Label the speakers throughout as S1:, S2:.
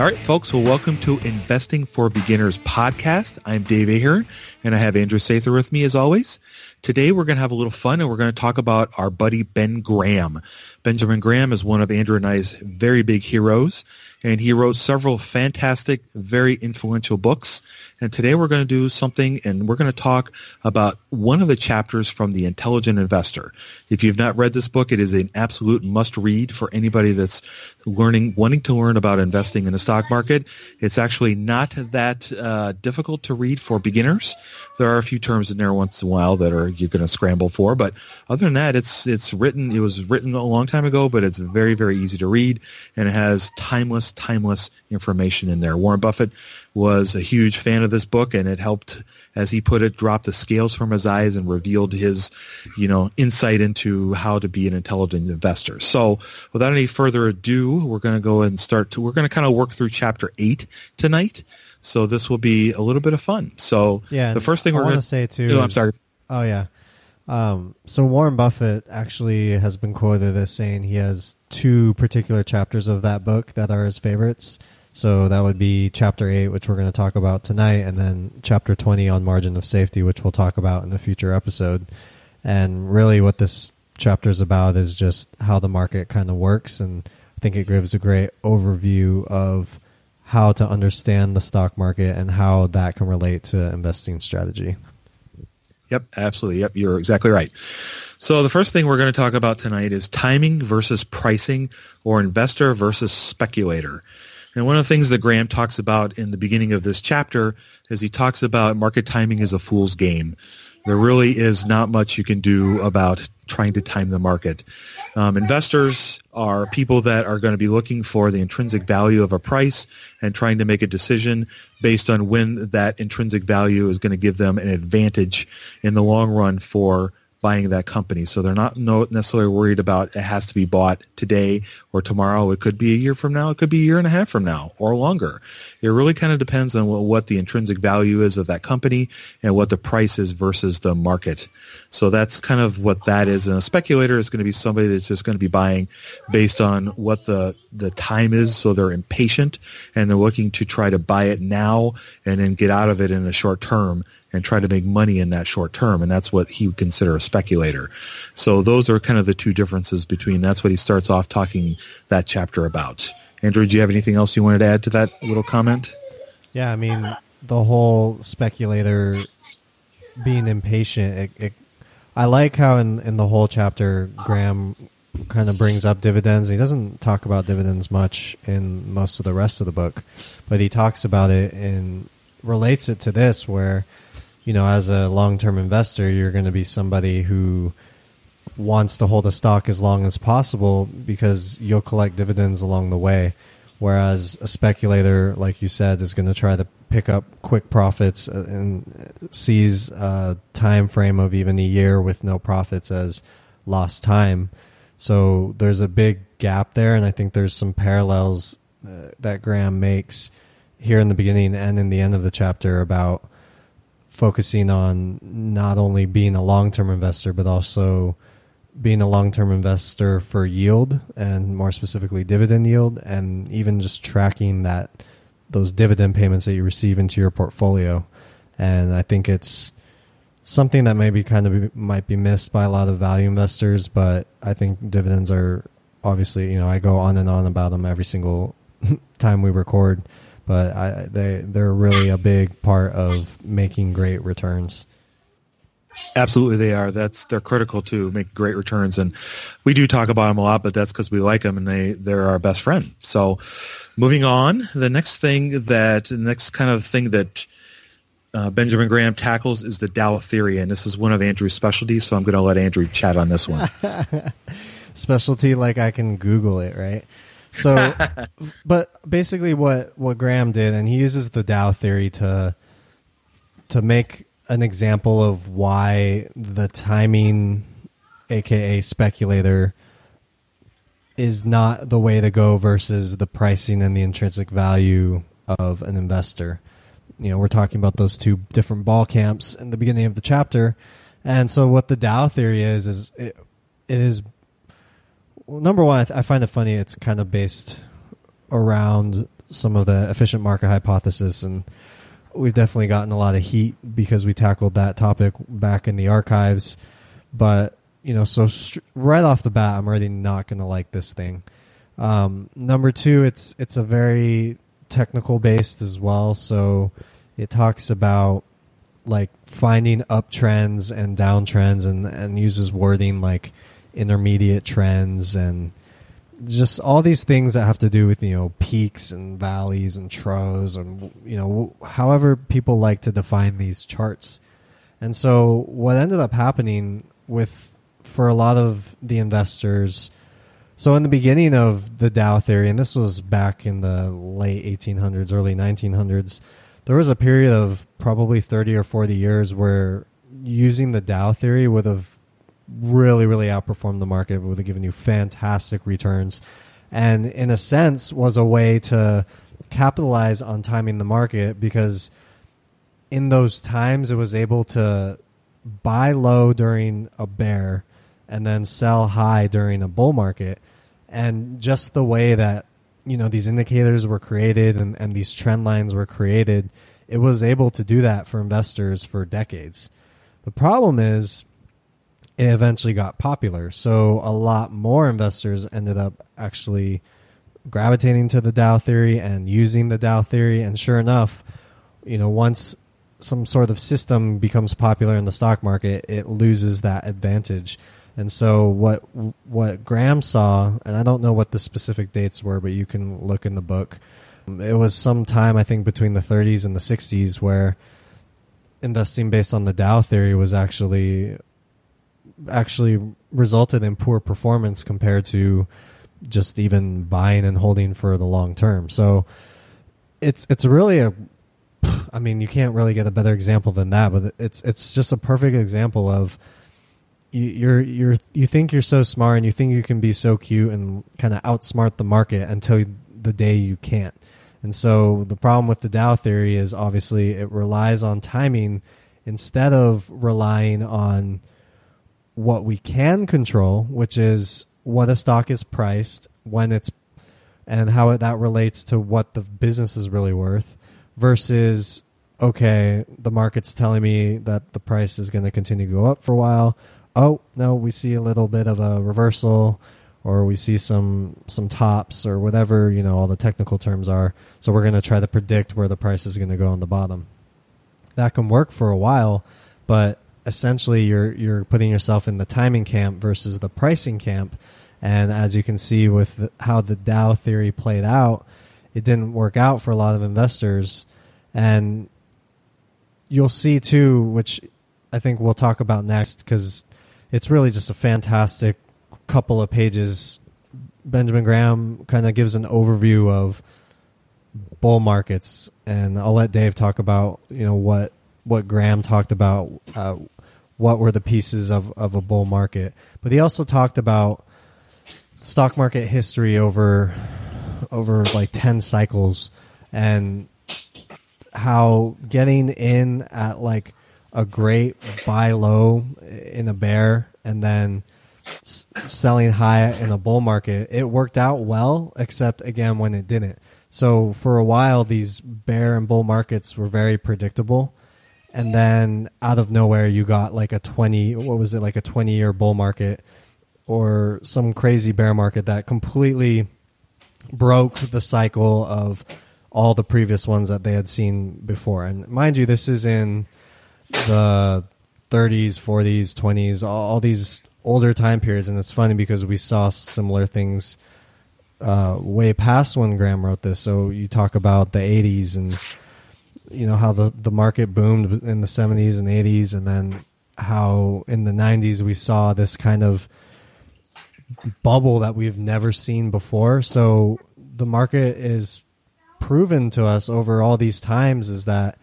S1: All right, folks. Well, welcome to Investing for Beginners podcast. I'm Dave Ahern, and I have Andrew Sather with me as always. Today, we're going to have a little fun, and we're going to talk about our buddy Ben Graham. Benjamin Graham is one of Andrew and I's very big heroes, and he wrote several fantastic, very influential books. And today, we're going to do something, and we're going to talk about one of the chapters from The Intelligent Investor. If you've not read this book, it is an absolute must-read for anybody that's learning, wanting to learn about investing in the stock market. It's actually not that uh, difficult to read for beginners. There are a few terms in there once in a while that are you're going to scramble for. But other than that, it's it's written. It was written a long time ago, but it's very very easy to read, and it has timeless timeless information in there. Warren Buffett was a huge fan of this book, and it helped, as he put it, drop the scales from his eyes and revealed his, you know, insight into how to be an intelligent investor. So, without any further ado, we're going to go and start to. We're going to kind of work through chapter eight tonight. So this will be a little bit of fun. So
S2: yeah,
S1: the first thing
S2: I
S1: we're going
S2: to say too.
S1: Oh,
S2: is,
S1: I'm sorry.
S2: Oh yeah. Um, so Warren Buffett actually has been quoted as saying he has two particular chapters of that book that are his favorites. So that would be chapter eight, which we're going to talk about tonight, and then chapter twenty on margin of safety, which we'll talk about in a future episode. And really, what this chapter is about is just how the market kind of works, and I think it gives a great overview of how to understand the stock market and how that can relate to investing strategy.
S1: Yep, absolutely. Yep, you're exactly right. So the first thing we're going to talk about tonight is timing versus pricing or investor versus speculator. And one of the things that Graham talks about in the beginning of this chapter is he talks about market timing is a fool's game. There really is not much you can do about trying to time the market. Um, investors are people that are going to be looking for the intrinsic value of a price and trying to make a decision based on when that intrinsic value is going to give them an advantage in the long run for buying that company. So they're not no, necessarily worried about it has to be bought today or tomorrow. It could be a year from now. It could be a year and a half from now or longer. It really kind of depends on what, what the intrinsic value is of that company and what the price is versus the market. So that's kind of what that is. And a speculator is going to be somebody that's just going to be buying based on what the, the time is. So they're impatient and they're looking to try to buy it now and then get out of it in the short term and try to make money in that short term. And that's what he would consider a speculator. So those are kind of the two differences between, that's what he starts off talking that chapter about. Andrew, do you have anything else you wanted to add to that little comment?
S2: Yeah, I mean, the whole speculator being impatient, it, it, I like how in, in the whole chapter, Graham kind of brings up dividends. He doesn't talk about dividends much in most of the rest of the book, but he talks about it and relates it to this where – you know, as a long term investor, you're going to be somebody who wants to hold a stock as long as possible because you'll collect dividends along the way. Whereas a speculator, like you said, is going to try to pick up quick profits and sees a time frame of even a year with no profits as lost time. So there's a big gap there, and I think there's some parallels uh, that Graham makes here in the beginning and in the end of the chapter about focusing on not only being a long term investor, but also being a long term investor for yield and more specifically dividend yield, and even just tracking that those dividend payments that you receive into your portfolio. And I think it's something that maybe kind of might be missed by a lot of value investors, but I think dividends are obviously, you know, I go on and on about them every single time we record, but I, they they're really a big part of making great returns.
S1: Absolutely, they are. That's they're critical to make great returns, and we do talk about them a lot. But that's because we like them, and they they're our best friend. So, moving on, the next thing that the next kind of thing that uh, Benjamin Graham tackles is the Dow theory, and this is one of Andrew's specialties. So I'm going to let Andrew chat on this one.
S2: Specialty, like I can Google it, right? So, but basically, what what Graham did, and he uses the Dow theory to to make an example of why the timing, aka speculator, is not the way to go versus the pricing and the intrinsic value of an investor. You know, we're talking about those two different ball camps in the beginning of the chapter. And so what the Dow theory is is it, it is well, number one, I, th- I find it funny. It's kind of based around some of the efficient market hypothesis and we've definitely gotten a lot of heat because we tackled that topic back in the archives. But you know, so st- right off the bat, I'm already not going to like this thing. Um, number two, it's it's a very technical based as well. So it talks about like finding uptrends and downtrends, and and uses wording like intermediate trends and just all these things that have to do with you know peaks and valleys and troughs and you know however people like to define these charts. And so what ended up happening with for a lot of the investors so in the beginning of the dow theory and this was back in the late 1800s early 1900s there was a period of probably 30 or 40 years where using the dow theory would have really, really outperformed the market, have given you fantastic returns. And in a sense, was a way to capitalize on timing the market because in those times it was able to buy low during a bear and then sell high during a bull market. And just the way that, you know, these indicators were created and, and these trend lines were created, it was able to do that for investors for decades. The problem is it eventually got popular. So a lot more investors ended up actually gravitating to the Dow theory and using the Dow theory. And sure enough, you know, once some sort of system becomes popular in the stock market, it loses that advantage. And so what what Graham saw, and I don't know what the specific dates were, but you can look in the book. It was some time I think between the 30s and the 60s where investing based on the Dow theory was actually actually resulted in poor performance compared to just even buying and holding for the long term. So it's it's really a I mean, you can't really get a better example than that, but it's it's just a perfect example of you, you're you're you think you're so smart and you think you can be so cute and kind of outsmart the market until the day you can't. And so the problem with the Dow theory is obviously it relies on timing instead of relying on what we can control, which is what a stock is priced, when it's, and how that relates to what the business is really worth, versus okay, the market's telling me that the price is going to continue to go up for a while. Oh no, we see a little bit of a reversal, or we see some some tops, or whatever you know all the technical terms are. So we're going to try to predict where the price is going to go on the bottom. That can work for a while, but essentially you're you're putting yourself in the timing camp versus the pricing camp. And as you can see with the, how the Dow theory played out, it didn't work out for a lot of investors. And you'll see too, which I think we'll talk about next, because it's really just a fantastic couple of pages. Benjamin Graham kind of gives an overview of bull markets, and I'll let Dave talk about you know what what Graham talked about, uh, what were the pieces of, of a bull market. But he also talked about stock market history over over like 10 cycles and how getting in at like a great buy low in a bear and then s- selling high in a bull market it worked out well except again when it didn't so for a while these bear and bull markets were very predictable and then out of nowhere you got like a 20 what was it like a 20 year bull market or some crazy bear market that completely broke the cycle of all the previous ones that they had seen before. And mind you, this is in the 30s, 40s, 20s, all, these older time periods. And it's funny because we saw similar things uh, way past when Graham wrote this. So you talk about the 80s and you know how the the market boomed in the 70s and 80s, and then how in the 90s we saw this kind of bubble that we've never seen before. So the market is proven to us over all these times is that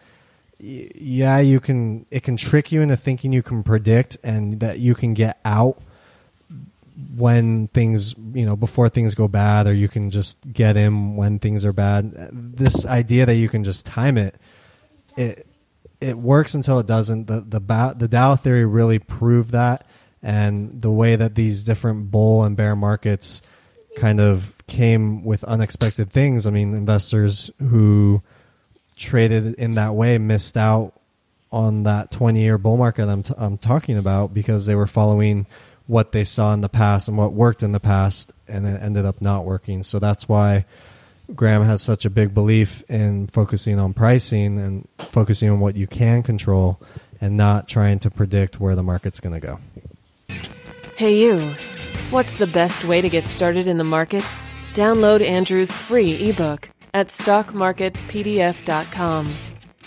S2: yeah, you can it can trick you into thinking you can predict and that you can get out when things, you know, before things go bad or you can just get in when things are bad. This idea that you can just time it it it works until it doesn't. The the ba- the Dow theory really proved that, and the way that these different bull and bear markets kind of came with unexpected things. I mean, investors who traded in that way missed out on that 20 year bull market I'm, t- I'm talking about because they were following what they saw in the past and what worked in the past and it ended up not working. So that's why Graham has such a big belief in focusing on pricing and focusing on what you can control and not trying to predict where the market's going to go.
S3: Hey, you. What's the best way to get started in the market? Download Andrew's free ebook at stockmarketpdf.com.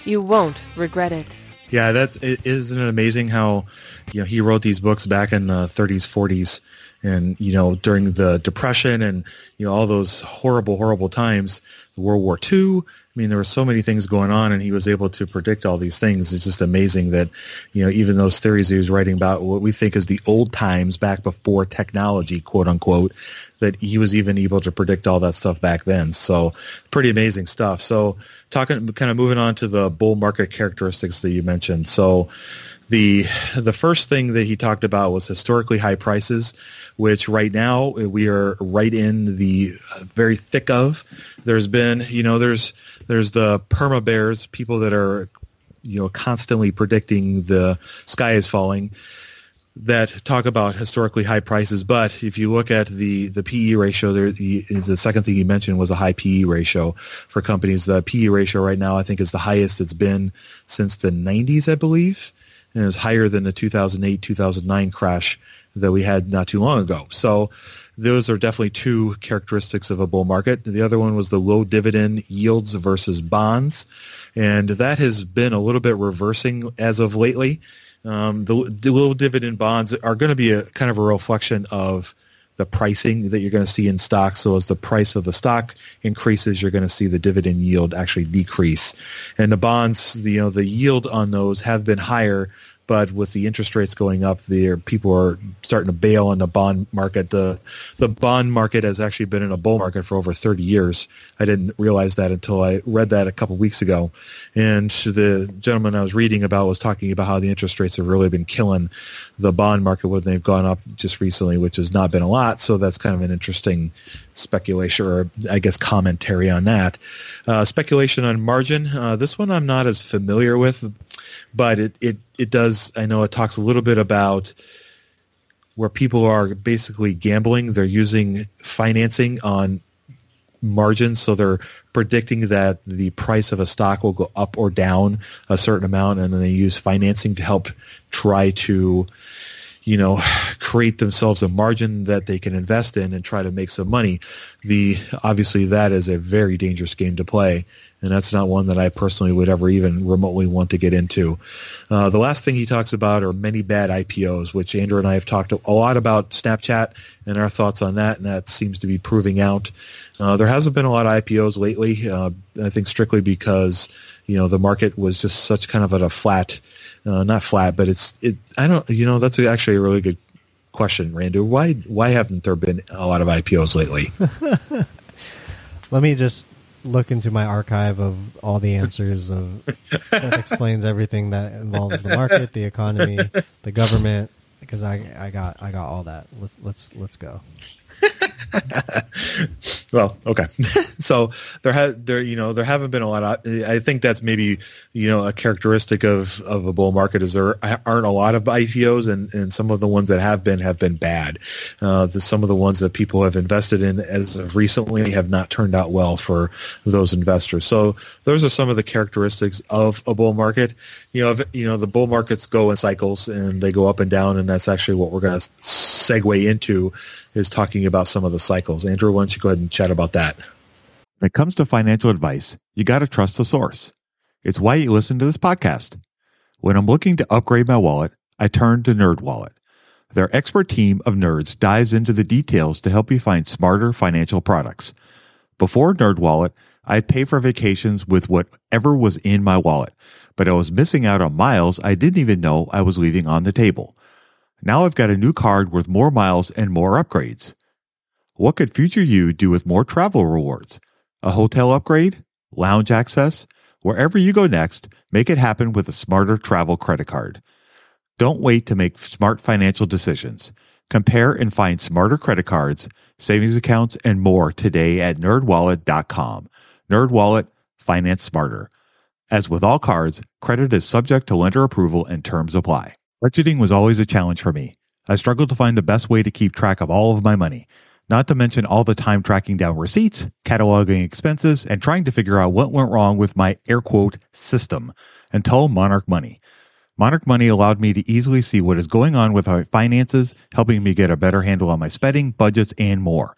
S3: You won't regret it.
S1: Yeah, that i- isn't it amazing how you know he wrote these books back in the 30s, 40s, and you know during the Depression and you know all those horrible, horrible times, World War II. I mean, there were so many things going on, and he was able to predict all these things. It's just amazing that you know even those theories he was writing about what we think is the old times back before technology, quote unquote, that he was even able to predict all that stuff back then. So pretty amazing stuff. So talking, kind of moving on to the bull market characteristics that you mentioned. So the the first thing that he talked about was historically high prices, which right now we are right in the uh, very thick of. There's been, you know, there's there's the perma bears, people that are, you know, constantly predicting the sky is falling that talk about historically high prices. But if you look at the, the PE ratio, there, the, the second thing you mentioned was a high PE ratio for companies. The PE ratio right now, I think, is the highest it's been since the 90s, I believe, and is higher than the 2008 2009 crash that we had not too long ago. So those are definitely two characteristics of a bull market. The other one was the low dividend yields versus bonds, and that has been a little bit reversing as of lately. Um, the, the low dividend bonds are going to be a kind of a reflection of the pricing that you're going to see in stocks. So as the price of the stock increases, you're going to see the dividend yield actually decrease. And the bonds, you know, the yield on those have been higher, but with the interest rates going up, there people are starting to bail on the bond market. The the bond market has actually been in a bull market for over 30 years. I didn't realize that until I read that a couple weeks ago. And the gentleman I was reading about was talking about how the interest rates have really been killing the bond market when they've gone up just recently, which has not been a lot. So that's kind of an interesting speculation or I guess commentary on that. Uh, speculation on margin. Uh, this one I'm not as familiar with, but it, it, it does, I know it talks a little bit about where people are basically gambling. They're using financing on margins, so they're predicting that the price of a stock will go up or down a certain amount, and then they use financing to help try to, you know, create themselves a margin that they can invest in and try to make some money. The obviously that is a very dangerous game to play, and that's not one that I personally would ever even remotely want to get into. Uh, the last thing he talks about are many bad IPOs, which Andrew and I have talked a lot about Snapchat and our thoughts on that, and that seems to be proving out. Uh, there hasn't been a lot of IPOs lately. Uh, I think strictly because you know the market was just such kind of at a flat, uh, not flat, but it's it. I don't. You know that's actually a really good question, Andrew. Why why haven't there been a lot of IPOs lately?
S2: Let me just look into my archive of all the answers of that explains everything that involves the market, the economy, the government. Because I I got I got all that. Let's let's let's go.
S1: well, okay. so there have there you know there haven't been a lot of. I think that's maybe you know a characteristic of of a bull market is there aren't a lot of IPOs, and and some of the ones that have been have been bad. Uh, the, some of the ones that people have invested in as of recently have not turned out well for those investors. So those are some of the characteristics of a bull market. You know, if, you know the bull markets go in cycles and they go up and down, and that's actually what we're going to segue into is talking about some of the cycles. Andrew, why don't you go ahead and chat about that?
S4: When it comes to financial advice, you got to trust the source. It's why you listen to this podcast. When I'm looking to upgrade my wallet, I turn to NerdWallet. Their expert team of nerds dives into the details to help you find smarter financial products. Before NerdWallet, I'd pay for vacations with whatever was in my wallet, but I was missing out on miles I didn't even know I was leaving on the table. Now I've got a new card with more miles and more upgrades. What could future you do with more travel rewards? A hotel upgrade? Lounge access? Wherever you go next, make it happen with a smarter travel credit card. Don't wait to make smart financial decisions. Compare and find smarter credit cards, savings accounts, and more today at nerdwallet.com. Nerdwallet, finance smarter. As with all cards, credit is subject to lender approval and terms apply. Budgeting was always a challenge for me. I struggled to find the best way to keep track of all of my money, not to mention all the time tracking down receipts, cataloging expenses, and trying to figure out what went wrong with my air quote system until Monarch Money. Monarch Money allowed me to easily see what is going on with my finances, helping me get a better handle on my spending, budgets, and more.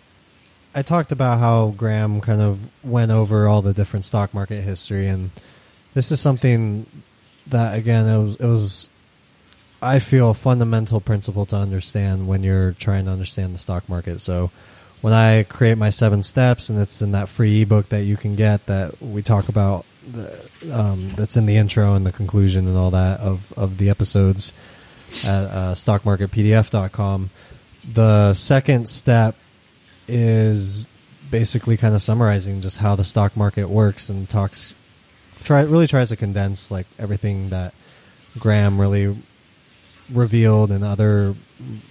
S2: I talked about how Graham kind of went over all the different stock market history, and this is something that again it was it was I feel a fundamental principle to understand when you're trying to understand the stock market. So when I create my seven steps, and it's in that free ebook that you can get that we talk about, the, um, that's in the intro and the conclusion and all that of, of the episodes at uh, stockmarketpdf.com. The second step is basically kind of summarizing just how the stock market works and talks, try really tries to condense like everything that Graham really revealed and other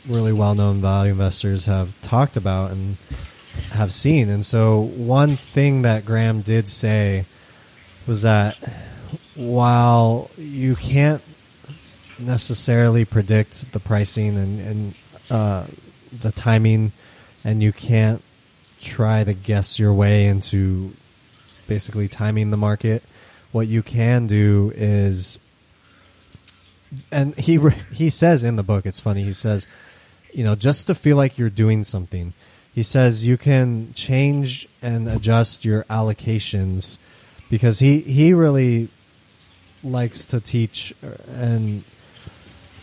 S2: really well-known value investors have talked about and have seen. And so one thing that Graham did say was that while you can't necessarily predict the pricing and, and uh, the timing, and you can't try to guess your way into basically timing the market, what you can do is and he he says in the book, it's funny. He says, you know, just to feel like you're doing something. He says you can change and adjust your allocations because he he really likes to teach and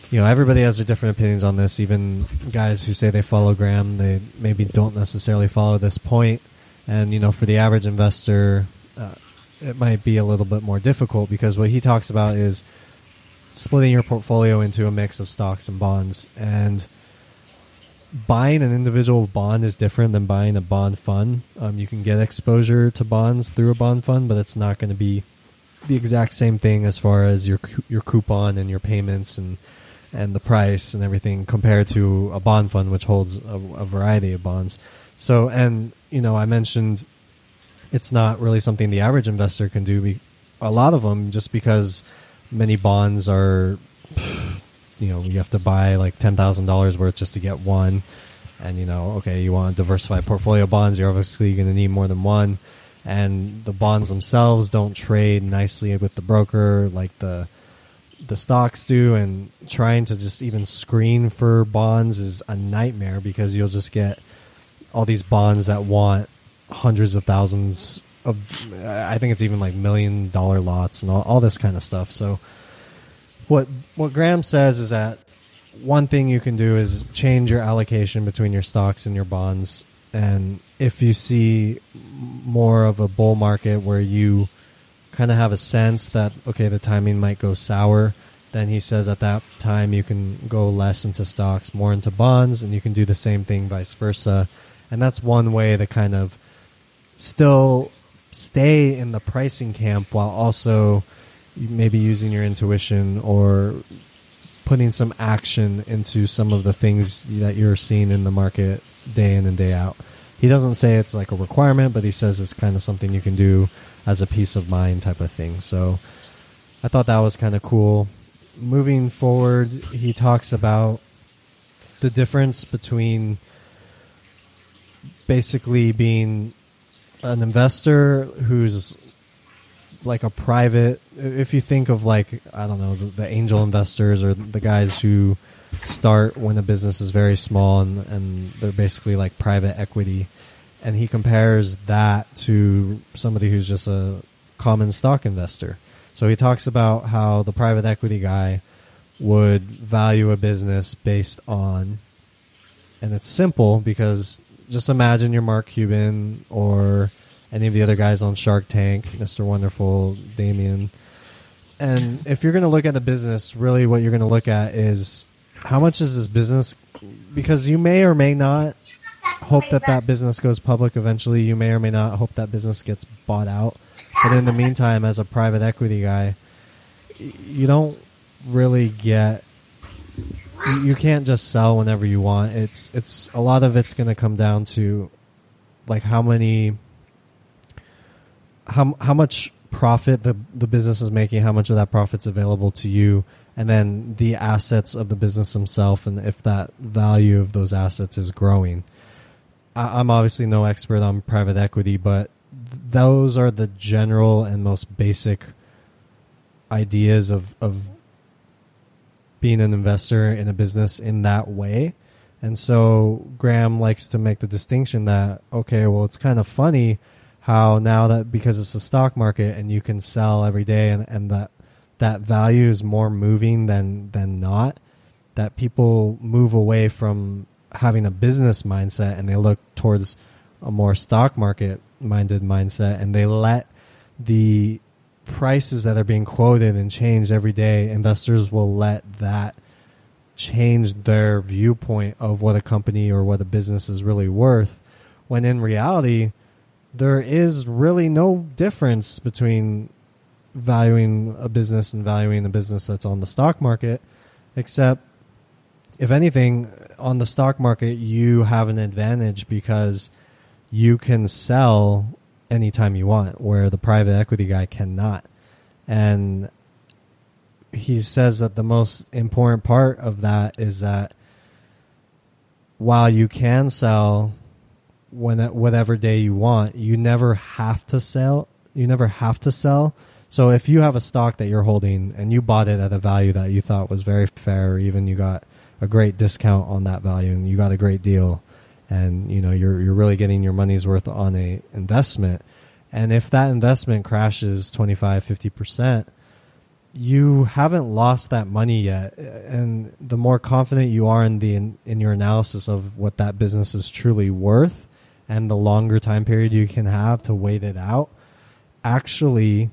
S2: you know, everybody has their different opinions on this. Even guys who say they follow Graham, they maybe don't necessarily follow this point. And you know, for the average investor, uh, it might be a little bit more difficult because what he talks about is splitting your portfolio into a mix of stocks and bonds and buying an individual bond is different than buying a bond fund. Um, you can get exposure to bonds through a bond fund, but it's not going to be the exact same thing as far as your your coupon and your payments and and the price and everything compared to a bond fund, which holds a, a variety of bonds. So, and you know, I mentioned it's not really something the average investor can do. A lot of them, just because many bonds are, you know, you have to buy like ten thousand dollars worth just to get one, and you know, okay, you want to diversify portfolio bonds, you're obviously going to need more than one, and the bonds themselves don't trade nicely with the broker like the the stocks do, and trying to just even screen for bonds is a nightmare because you'll just get all these bonds that want hundreds of thousands of I think it's even like million dollar lots and all, all this kind of stuff. So what what Graham says is that one thing you can do is change your allocation between your stocks and your bonds and if you see more of a bull market where you kind of have a sense that okay the timing might go sour then he says at that time you can go less into stocks more into bonds and you can do the same thing vice versa and that's one way to kind of still stay in the pricing camp while also maybe using your intuition or putting some action into some of the things that you're seeing in the market day in and day out. He doesn't say it's like a requirement, but he says it's kind of something you can do as a peace of mind type of thing. So I thought that was kind of cool. Moving forward, he talks about the difference between basically being an investor who's like a private if you think of like i don't know the, the, angel investors or the guys who start when a business is very small and, and they're basically like private equity and he compares that to somebody who's just a common stock investor so he talks about how the private equity guy would value a business based on and it's simple because just imagine you're Mark Cuban or any of the other guys on Shark Tank, Mr. Wonderful, Daymond. And if you're going to look at the business, really what you're going to look at is how much is this business because you may or may not hope that that business goes public eventually. You may or may not hope that business gets bought out. But in the meantime, as a private equity guy, you don't really get you can't just sell whenever you want. It's it's a lot of it's going to come down to like how many how how much profit the the business is making, how much of that profit's available to you, and then the assets of the business themselves, and if that value of those assets is growing. I, I'm obviously no expert on private equity, but those are the general and most basic ideas of of being an investor in a business in that way. And so Graham likes to make the distinction that, okay, well, it's kind of funny how now that because it's a stock market and you can sell every day and, and that that value is more moving than than not, that people move away from having a business mindset and they look towards a more stock market minded mindset and they let the prices that are being quoted and changed every day, investors will let that change their viewpoint of what a company or what a business is really worth. When in reality, there is really no difference between valuing a business and valuing a business that's on the stock market, except if anything, on the stock market, you have an advantage because you can sell anytime you want, where the private equity guy cannot. And he says that the most important part of that is that while you can sell when whatever day you want, you never have to sell. You never have to sell. So if you have a stock that you're holding and you bought it at a value that you thought was very fair, or even you got a great discount on that value and you got a great deal, and you know you're you're really getting your money's worth on a investment. And if that investment crashes 25 50% you haven't lost that money yet, and the more confident you are in the in, in your analysis of what that business is truly worth, and the longer time period you can have to wait it out, actually,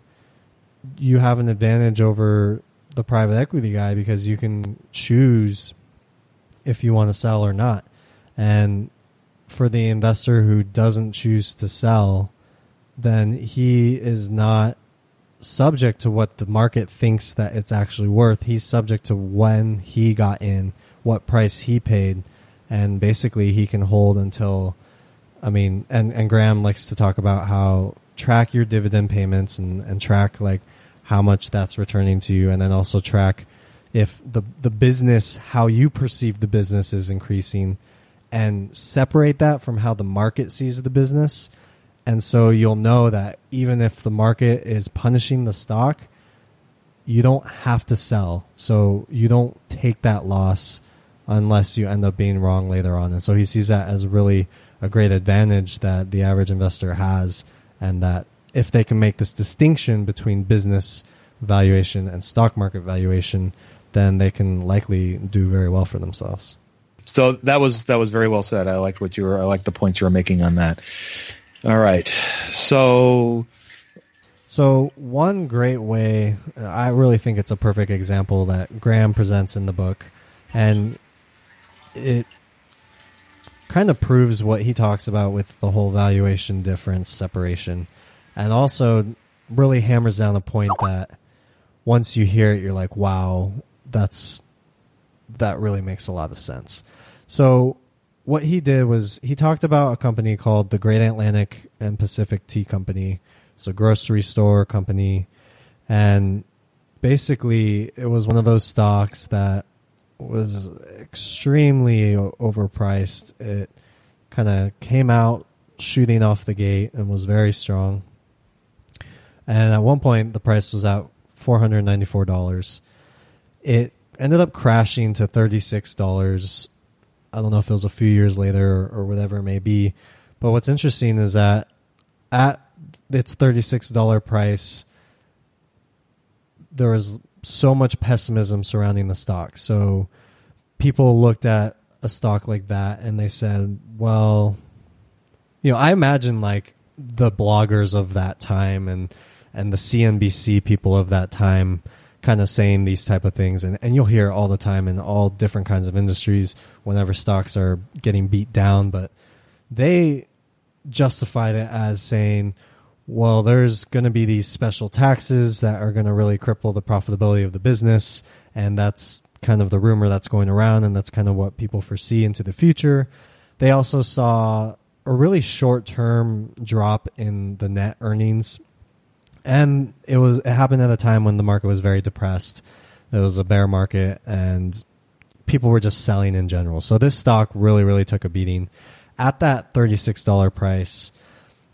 S2: you have an advantage over the private equity guy because you can choose if you want to sell or not. And for the investor who doesn't choose to sell, then he is not subject to what the market thinks that it's actually worth. He's subject to when he got in, what price he paid, and basically he can hold until I mean and, and Graham likes to talk about how track your dividend payments and, and track like how much that's returning to you and then also track if the the business how you perceive the business is increasing and separate that from how the market sees the business. And so you'll know that even if the market is punishing the stock you don't have to sell. So you don't take that loss unless you end up being wrong later on. And so he sees that as really a great advantage that the average investor has and that if they can make this distinction between business valuation and stock market valuation, then they can likely do very well for themselves.
S1: So that was that was very well said. I liked what you were. I liked the points you were making on that. All right. So
S2: so one great way, I really think it's a perfect example that Graham presents in the book, and it kind of proves what he talks about with the whole valuation difference separation and also really hammers down the point that once you hear it, you're like, wow, that's that really makes a lot of sense. So what he did was he talked about a company called the Great Atlantic and Pacific Tea Company. It's a grocery store company and basically it was one of those stocks that was extremely overpriced. It kind of came out shooting off the gate and was very strong. And at one point the price was at $494 it ended up crashing to thirty six dollars. I don't know if it was a few years later or, or whatever it may be. But what's interesting is that at its thirty six dollar price, there was so much pessimism surrounding the stock. So people looked at a stock like that and they said, well, you know, I imagine like the bloggers of that time and and the CNBC people of that time kind of saying these type of things. And, and you'll hear all the time in all different kinds of industries whenever stocks are getting beat down. But they justified it as saying well there's going to be these special taxes that are going to really cripple the profitability of the business. And that's kind of the rumor that's going around and that's kind of what people foresee into the future. They also saw a really short term drop in the net earnings and it was it happened at a time when the market was very depressed. It was a bear market, and people were just selling in general. So this stock really, really took a beating. At that thirty six dollar price,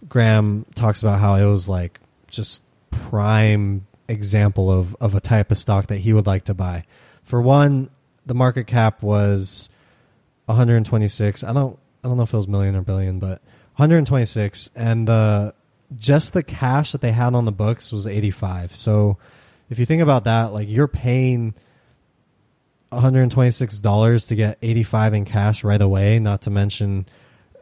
S2: Graham talks about how it was like just prime example of of a type of stock that he would like to buy. For one, the market cap was 126. I don't I don't know if it was million or billion, but 126, and the just the cash that they had on the books was 85. So if you think about that, like you're paying $126 to get 85 in cash right away, not to mention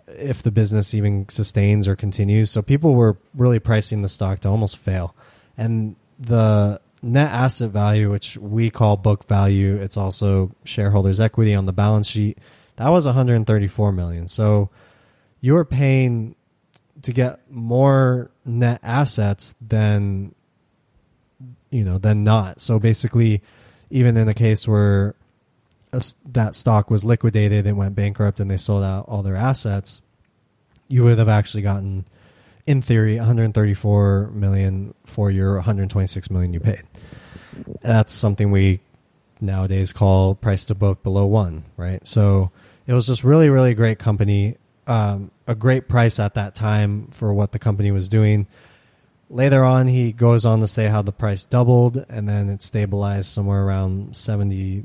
S2: if the business even sustains or continues. So people were really pricing the stock to almost fail. And the net asset value, which we call book value, it's also shareholders equity on the balance sheet. That was 134 million. So you were paying to get more net assets than you know than not. So basically, even in a case where a, that stock was liquidated, it went bankrupt, and they sold out all their assets, you would have actually gotten, in theory, 134 million for your 126 million you paid. That's something we nowadays call price to book below one, right? So it was just really, really great company um, a great price at that time for what the company was doing. Later on, he goes on to say how the price doubled and then it stabilized somewhere around 70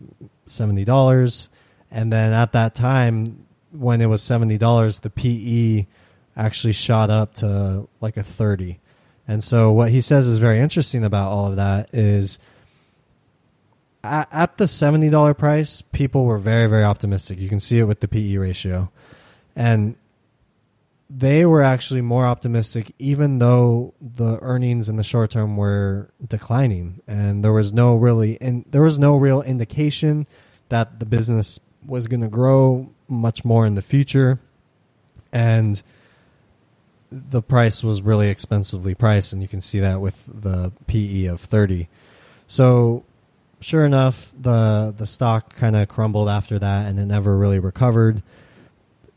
S2: dollars. And then at that time, when it was seventy dollars, the PE actually shot up to like a thirty. And so what he says is very interesting about all of that is at, the seventy dollar price, people were very very optimistic. You can see it with the PE ratio, and they were actually more optimistic, even though the earnings in the short term were declining, and there was no really and there was no real indication that the business was going to grow much more in the future, and the price was really expensively priced, and you can see that with the PE of thirty. So, sure enough, the the stock kind of crumbled after that, and it never really recovered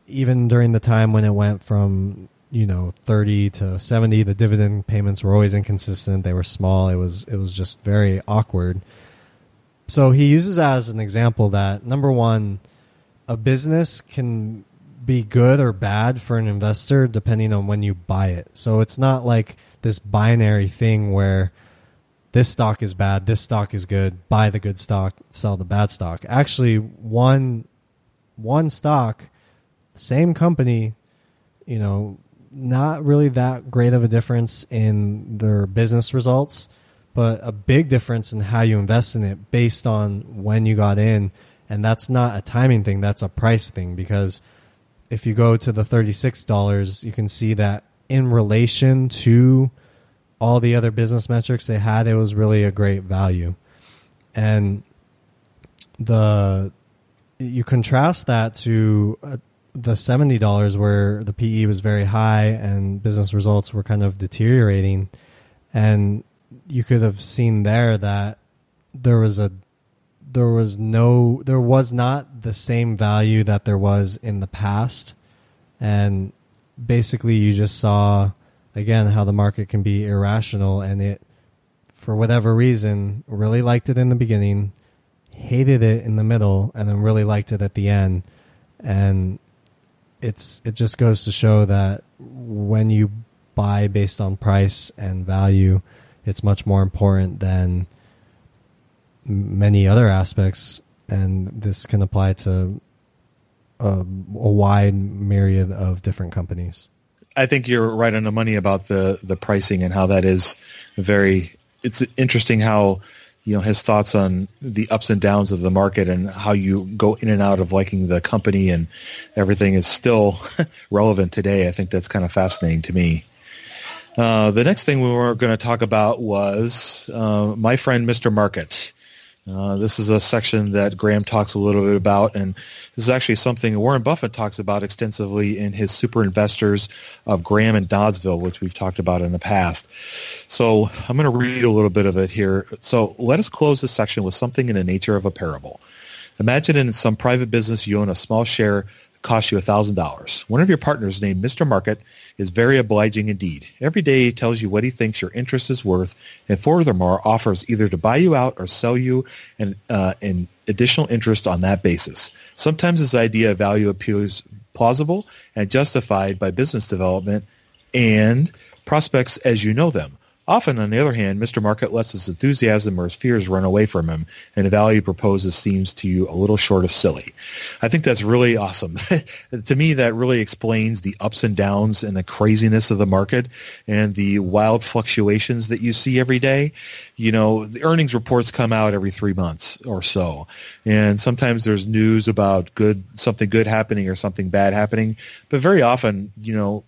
S2: even during the time when it went from you know 30 to 70 the dividend payments were always inconsistent. They were small. It was it was just very awkward. So he uses that as an example that number one a business can be good or bad for an investor depending on when you buy it. So it's not like this binary thing where this stock is bad this stock is good buy the good stock sell the bad stock. Actually one one stock same company, you know, not really that great of a difference in their business results, but a big difference in how you invest in it based on when you got in. And that's not a timing thing, that's a price thing because if you go to the $36, you can see that in relation to all the other business metrics they had, it was really a great value. And the you contrast that to a, the seventy dollars where the PE was very high and business results were kind of deteriorating, and you could have seen there that there was a there was no there was not the same value that there was in the past, and basically you just saw again how the market can be irrational and it for whatever reason really liked it in the beginning hated it in the middle and then really liked it at the end. And it's it just goes to show that when you buy based on price and value, it's much more important than many other aspects, and this can apply to a, a wide myriad of different companies.
S1: I think you're right on the money about the the pricing and how that is very. It's interesting how you know his thoughts on the ups and downs of the market and how you go in and out of liking the company and everything is still relevant today. I think that's kind of fascinating to me. Uh, the next thing we were going to talk about was uh, my friend Mr. Market. Uh, this is a section that Graham talks a little bit about, and this is actually something Warren Buffett talks about extensively in his Super Investors of Graham and Doddsville, which we've talked about in the past. So I'm going to read a little bit of it here. So let us close this section with something in the nature of a parable. Imagine in some private business you own a small share cost you $1,000. One of your partners named Mr. Market is very obliging indeed. Every day he tells you what he thinks your interest is worth and furthermore offers either to buy you out or sell you an, uh, an additional interest on that basis. Sometimes his idea of value appears plausible and justified by business development and prospects as you know them. Often, on the other hand, Mr. Market lets his enthusiasm or his fears run away from him, and the value proposes seems to you a little short of silly. I think that's really awesome. to me, that really explains the ups and downs and the craziness of the market and the wild fluctuations that you see every day. You know, the earnings reports come out every three months or so, and sometimes there's news about good something good happening or something bad happening, but very often, you know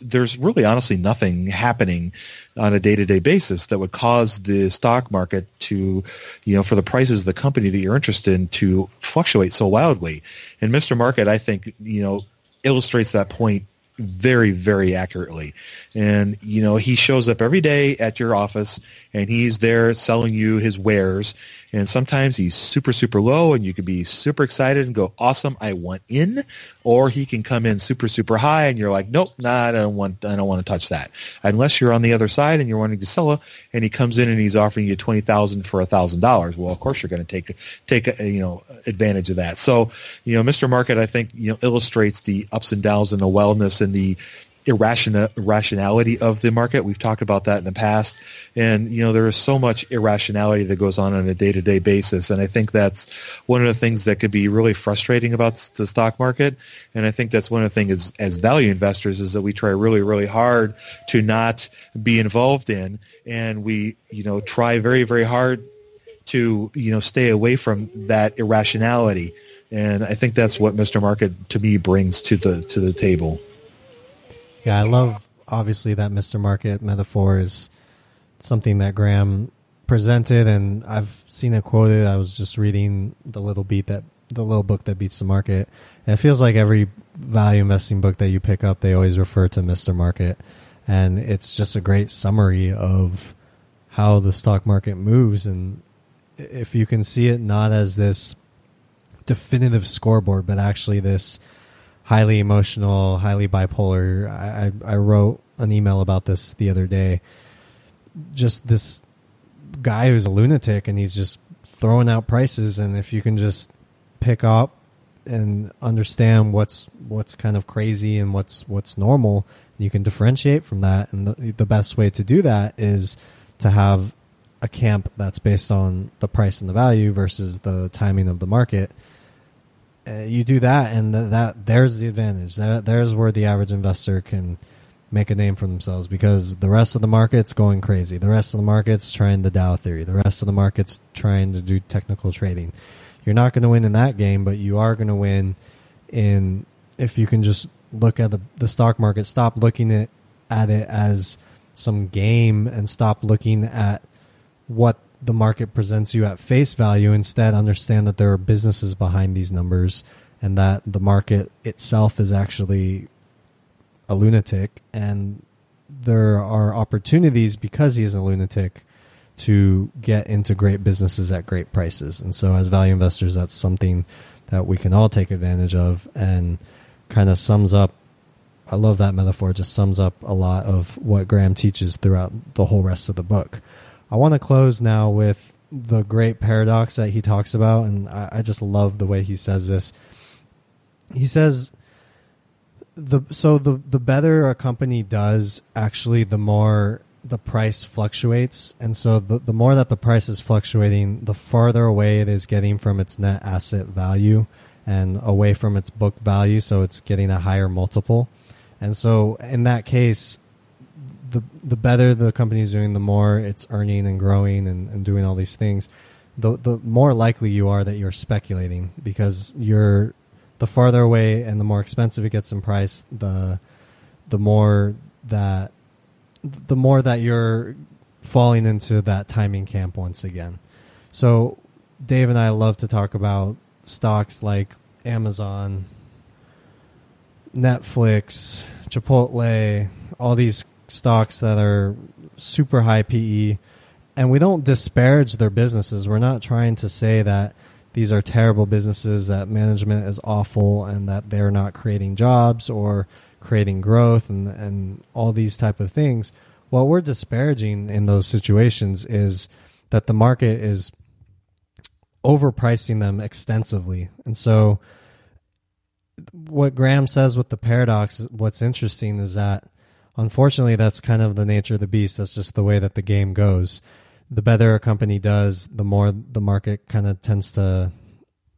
S1: there's really honestly nothing happening on a day-to-day basis that would cause the stock market to, you know, for the prices of the company that you're interested in to fluctuate so wildly. And Mr. Market, I think, you know, illustrates that point very, very accurately. And, you know, he shows up every day at your office and he's there selling you his wares. And sometimes he's super, super low and you can be super excited and go, awesome, I want in. Or he can come in super, super high and you're like, nope, nah, I don't want, I don't want to touch that. Unless you're on the other side and you're wanting to sell it and he comes in and he's offering you 20000 for a $1,000. Well, of course you're going to take, take, a, you know, advantage of that. So, you know, Mr. Market, I think, you know, illustrates the ups and downs and the wellness and the irrational irrationality of the market. We've talked about that in the past, and you know there is so much irrationality that goes on on a day to day basis, and I think that's one of the things that could be really frustrating about the stock market. And I think that's one of the things as, as value investors is that we try really really hard to not be involved in, and we you know try very very hard to you know stay away from that irrationality. And I think that's what Mr. Market to me brings to the to the table.
S2: Yeah, I love obviously that Mr. Market metaphor is something that Graham presented, and I've seen it quoted. I was just reading the little beat that the little book that beats the market, and it feels like every value investing book that you pick up, they always refer to Mr. Market, and it's just a great summary of how the stock market moves. And if you can see it not as this definitive scoreboard, but actually this highly emotional, highly bipolar. I, I, wrote an email about this the other day. Just this guy who's a lunatic and he's just throwing out prices. And if you can just pick up and understand what's what's kind of crazy and what's what's normal, you can differentiate from that. And the, the best way to do that is to have a camp that's based on the price and the value versus the timing of the market. Uh, you do that, and th- that there's the advantage. That, there's where the average investor can make a name for themselves because the rest of the market's going crazy. The rest of the market's trying the Dow theory. The rest of the market's trying to do technical trading. You're not going to win in that game, but you are going to win in if you can just look at the, the stock market, stop looking at, at it as some game and stop looking at what the market presents you at face value. Instead, understand that there are businesses behind these numbers and that the market itself is actually a lunatic and there are opportunities because he is a lunatic to get into great businesses at great prices. And so as value investors, that's something that we can all take advantage of and kind of sums up I love that metaphor. It just sums up a lot of what Graham teaches throughout the whole rest of the book. I want to close now with the great paradox that he talks about, and I, I just love the way he says this. He says the so the the better a company does, actually, the more the price fluctuates, and so the the more that the price is fluctuating, the farther away it is getting from its net asset value and away from its book value, so it's getting a higher multiple. And so in that case, the the better the company is doing, the more it's earning and growing and, and doing all these things, the the more likely you are that you're speculating because you're the farther away and the more expensive it gets in price, the the more that the more that you're falling into that timing camp once again. So Dave and I love to talk about stocks like Amazon, Netflix, Chipotle, all these stocks that are super high PE, and we don't disparage their businesses. We're not trying to say that these are terrible businesses, that management is awful, and that they're not creating jobs or creating growth and, and all these type of things. What we're disparaging in those situations is that the market is overpricing them extensively. And so what Graham says with the paradox, what's interesting is that unfortunately that's kind of the nature of the beast. That's just the way that the game goes. The better a company does, the more the market kind of tends to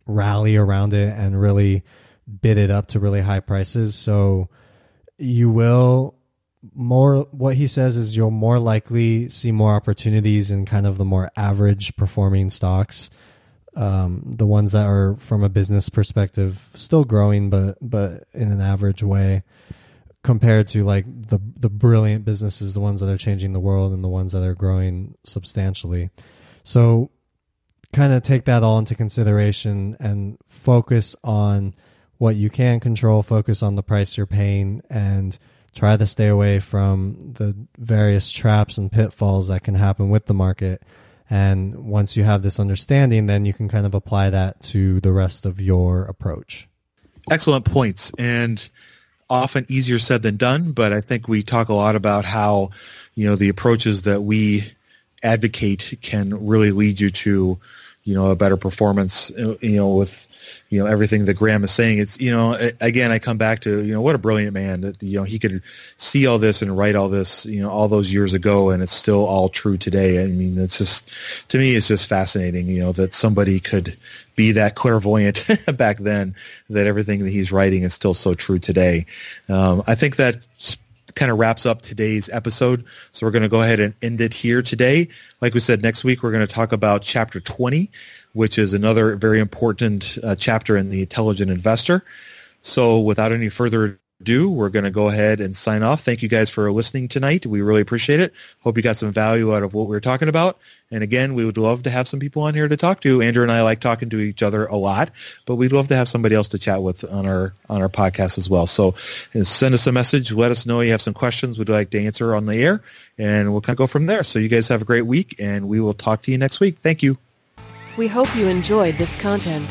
S2: rally around it and really bid it up to really high prices. So you will more what he says is you'll more likely see more opportunities in kind of the more average performing stocks um, the ones that are from a business perspective still growing, but but in an average way, compared to like the the brilliant businesses, the ones that are changing the world, and the ones that are growing substantially. So, kind of take that all into consideration and focus on what you can control. Focus on the price you're paying, and try to stay away from the various traps and pitfalls that can happen with the market and once you have this understanding, then you can kind of apply that to the rest of your approach.
S1: Excellent points. And often easier said than done, but I think we talk a lot about how, you know, the approaches that we advocate can really lead you to, you know, a better performance, you know, with you know everything that Graham is saying. It's you know again I come back to you know what a brilliant man that you know he could see all this and write all this you know all those years ago and it's still all true today. I mean it's just to me it's just fascinating you know that somebody could be that clairvoyant back then that everything that he's writing is still so true today. Um, I think that kind of wraps up today's episode. So we're going to go ahead and end it here today. Like we said, next week we're going to talk about chapter 20, which is another very important uh, chapter in the intelligent investor. So without any further do, we're going to go ahead and sign off. Thank you guys for listening tonight. We really appreciate it. Hope you got some value out of what we were talking about. And again, we would love to have some people on here to talk to. Andrew and I like talking to each other a lot, but we'd love to have somebody else to chat with on our on our podcast as well. So send us a message. Let us know you have some questions we'd like to answer on the air, and we'll kind of go from there. So you guys have a great week, and we will talk to you next week. Thank you.
S3: We hope you enjoyed this content.